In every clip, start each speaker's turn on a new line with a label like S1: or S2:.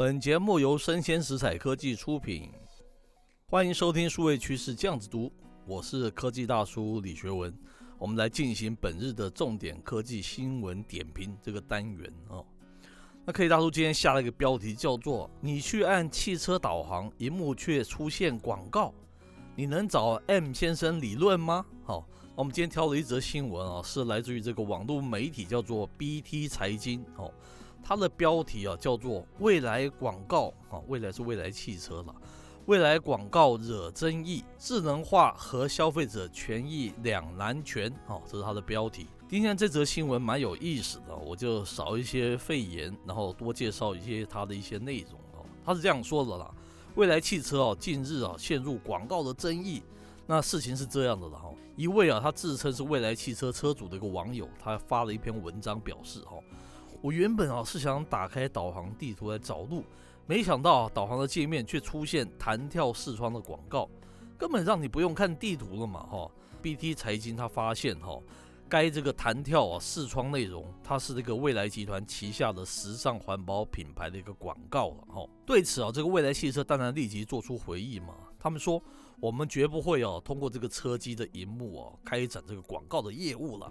S1: 本节目由生鲜食材科技出品，欢迎收听数位趋势酱子读，我是科技大叔李学文，我们来进行本日的重点科技新闻点评这个单元哦。那科技大叔今天下了一个标题，叫做“你去按汽车导航，萤幕却出现广告，你能找 M 先生理论吗？”好。我们今天挑了一则新闻啊，是来自于这个网络媒体，叫做 BT 财经哦。它的标题啊叫做“未来广告啊，未来是未来汽车了，未来广告惹争议，智能化和消费者权益两难全”哦，这是它的标题。今天这则新闻蛮有意思的，我就少一些废言，然后多介绍一些它的一些内容哦。它是这样说的啦：未来汽车啊，近日啊陷入广告的争议。那事情是这样的了哈，一位啊，他自称是未来汽车车主的一个网友，他发了一篇文章表示哈，我原本啊是想打开导航地图来找路，没想到导航的界面却出现弹跳视窗的广告，根本让你不用看地图了嘛哈。BT 财经他发现哈，该这个弹跳啊视窗内容，它是这个未来集团旗下的时尚环保品牌的一个广告了哈。对此啊，这个未来汽车当然立即做出回应嘛，他们说。我们绝不会哦，通过这个车机的荧幕哦，开展这个广告的业务了。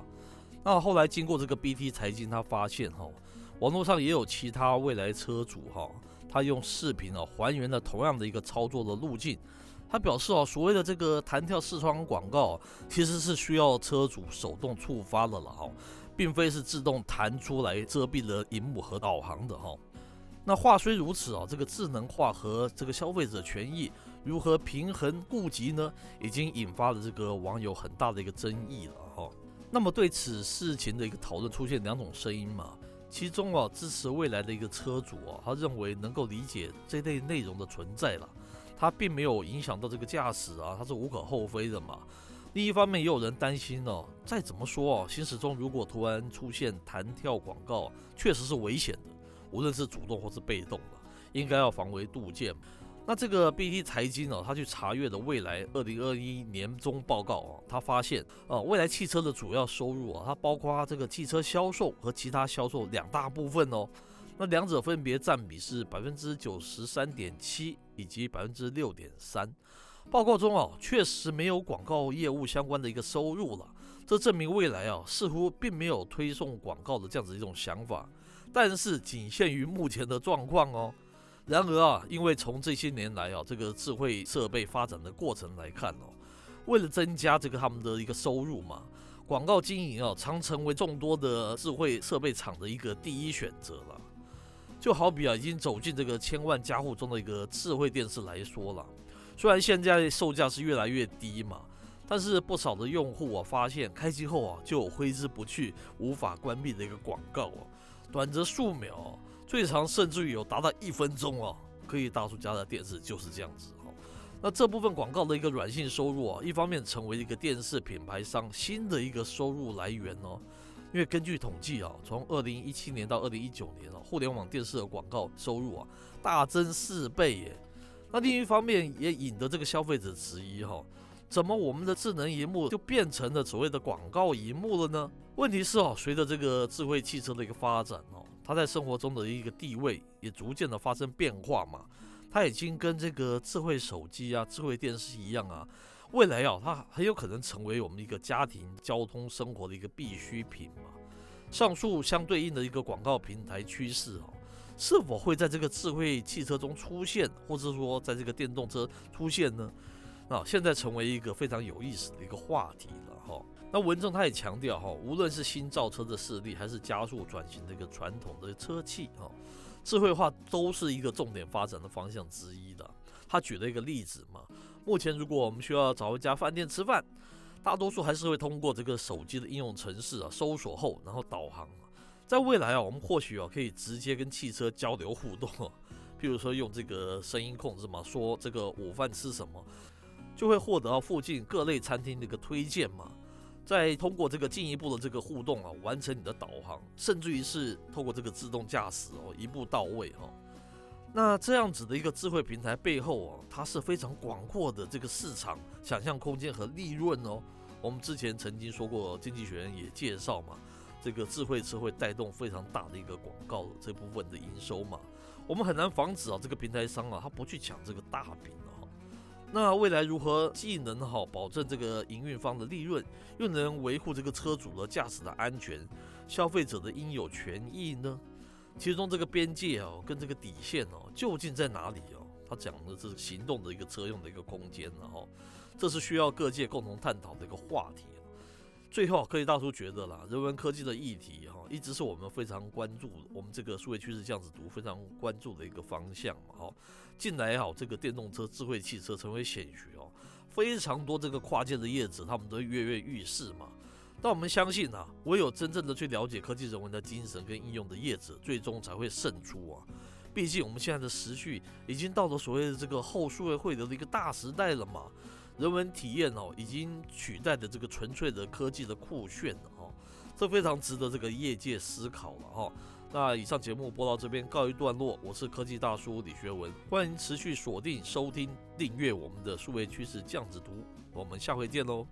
S1: 那后来经过这个 BT 财经，他发现哈，网络上也有其他未来车主哈，他用视频啊还原了同样的一个操作的路径。他表示哦，所谓的这个弹跳视窗广告，其实是需要车主手动触发的了哈，并非是自动弹出来遮蔽了荧幕和导航的哈。那话虽如此啊，这个智能化和这个消费者权益。如何平衡顾及呢？已经引发了这个网友很大的一个争议了哈。那么对此事情的一个讨论出现两种声音嘛，其中啊支持未来的一个车主啊，他认为能够理解这类内容的存在了，他并没有影响到这个驾驶啊，他是无可厚非的嘛。另一方面也有人担心哦，再怎么说啊，行驶中如果突然出现弹跳广告，确实是危险的，无论是主动或是被动的，应该要防微杜渐。那这个 BT 财经哦，他去查阅了未来二零二一年中报告啊，他发现啊，未来汽车的主要收入啊，它包括这个汽车销售和其他销售两大部分哦。那两者分别占比是百分之九十三点七以及百分之六点三。报告中啊，确实没有广告业务相关的一个收入了，这证明未来啊，似乎并没有推送广告的这样子一种想法，但是仅限于目前的状况哦。然而啊，因为从这些年来啊，这个智慧设备发展的过程来看哦，为了增加这个他们的一个收入嘛，广告经营啊，常成为众多的智慧设备厂的一个第一选择了。就好比啊，已经走进这个千万家户中的一个智慧电视来说了，虽然现在售价是越来越低嘛，但是不少的用户啊，发现开机后啊，就挥之不去、无法关闭的一个广告啊，短则数秒。最长甚至于有达到一分钟哦，可以大叔家的电视就是这样子哈。那这部分广告的一个软性收入啊，一方面成为一个电视品牌商新的一个收入来源哦。因为根据统计啊，从二零一七年到二零一九年啊，互联网电视的广告收入啊大增四倍耶。那另一方面也引得这个消费者质疑哈，怎么我们的智能荧幕就变成了所谓的广告荧幕了呢？问题是哦，随着这个智慧汽车的一个发展哦。它在生活中的一个地位也逐渐的发生变化嘛，它已经跟这个智慧手机啊、智慧电视一样啊，未来啊，它很有可能成为我们一个家庭、交通、生活的一个必需品嘛。上述相对应的一个广告平台趋势哦，是否会在这个智慧汽车中出现，或者说在这个电动车出现呢？啊，现在成为一个非常有意思的一个话题了。那文中他也强调哈，无论是新造车的势力，还是加速转型的一个传统的车企哈，智慧化都是一个重点发展的方向之一的。他举了一个例子嘛，目前如果我们需要找一家饭店吃饭，大多数还是会通过这个手机的应用程式啊，搜索后然后导航。在未来啊，我们或许啊可以直接跟汽车交流互动，譬如说用这个声音控制嘛，说这个午饭吃什么，就会获得附近各类餐厅的一个推荐嘛。再通过这个进一步的这个互动啊，完成你的导航，甚至于是透过这个自动驾驶哦，一步到位哈。那这样子的一个智慧平台背后啊，它是非常广阔的这个市场想象空间和利润哦。我们之前曾经说过，经济学人也介绍嘛，这个智慧车会带动非常大的一个广告这部分的营收嘛。我们很难防止啊这个平台商啊他不去抢这个大饼啊。那未来如何既能好保证这个营运方的利润，又能维护这个车主的驾驶的安全、消费者的应有权益呢？其中这个边界哦，跟这个底线哦，究竟在哪里哦？他讲的是行动的一个车用的一个空间，然后这是需要各界共同探讨的一个话题。最后，科技大叔觉得啦，人文科技的议题哈，一直是我们非常关注，我们这个数位趋势这样子读非常关注的一个方向嘛哈。近来哈，这个电动车、智慧汽车成为显学哦，非常多这个跨界的业者，他们都跃跃欲试嘛。但我们相信啊，唯有真正的去了解科技人文的精神跟应用的业者，最终才会胜出啊。毕竟我们现在的时序已经到了所谓的这个后数位汇流的一个大时代了嘛。人文体验哦，已经取代的这个纯粹的科技的酷炫了哦，这非常值得这个业界思考了哈。那以上节目播到这边告一段落，我是科技大叔李学文，欢迎持续锁定收听订阅我们的数位趋势酱子图，我们下回见喽。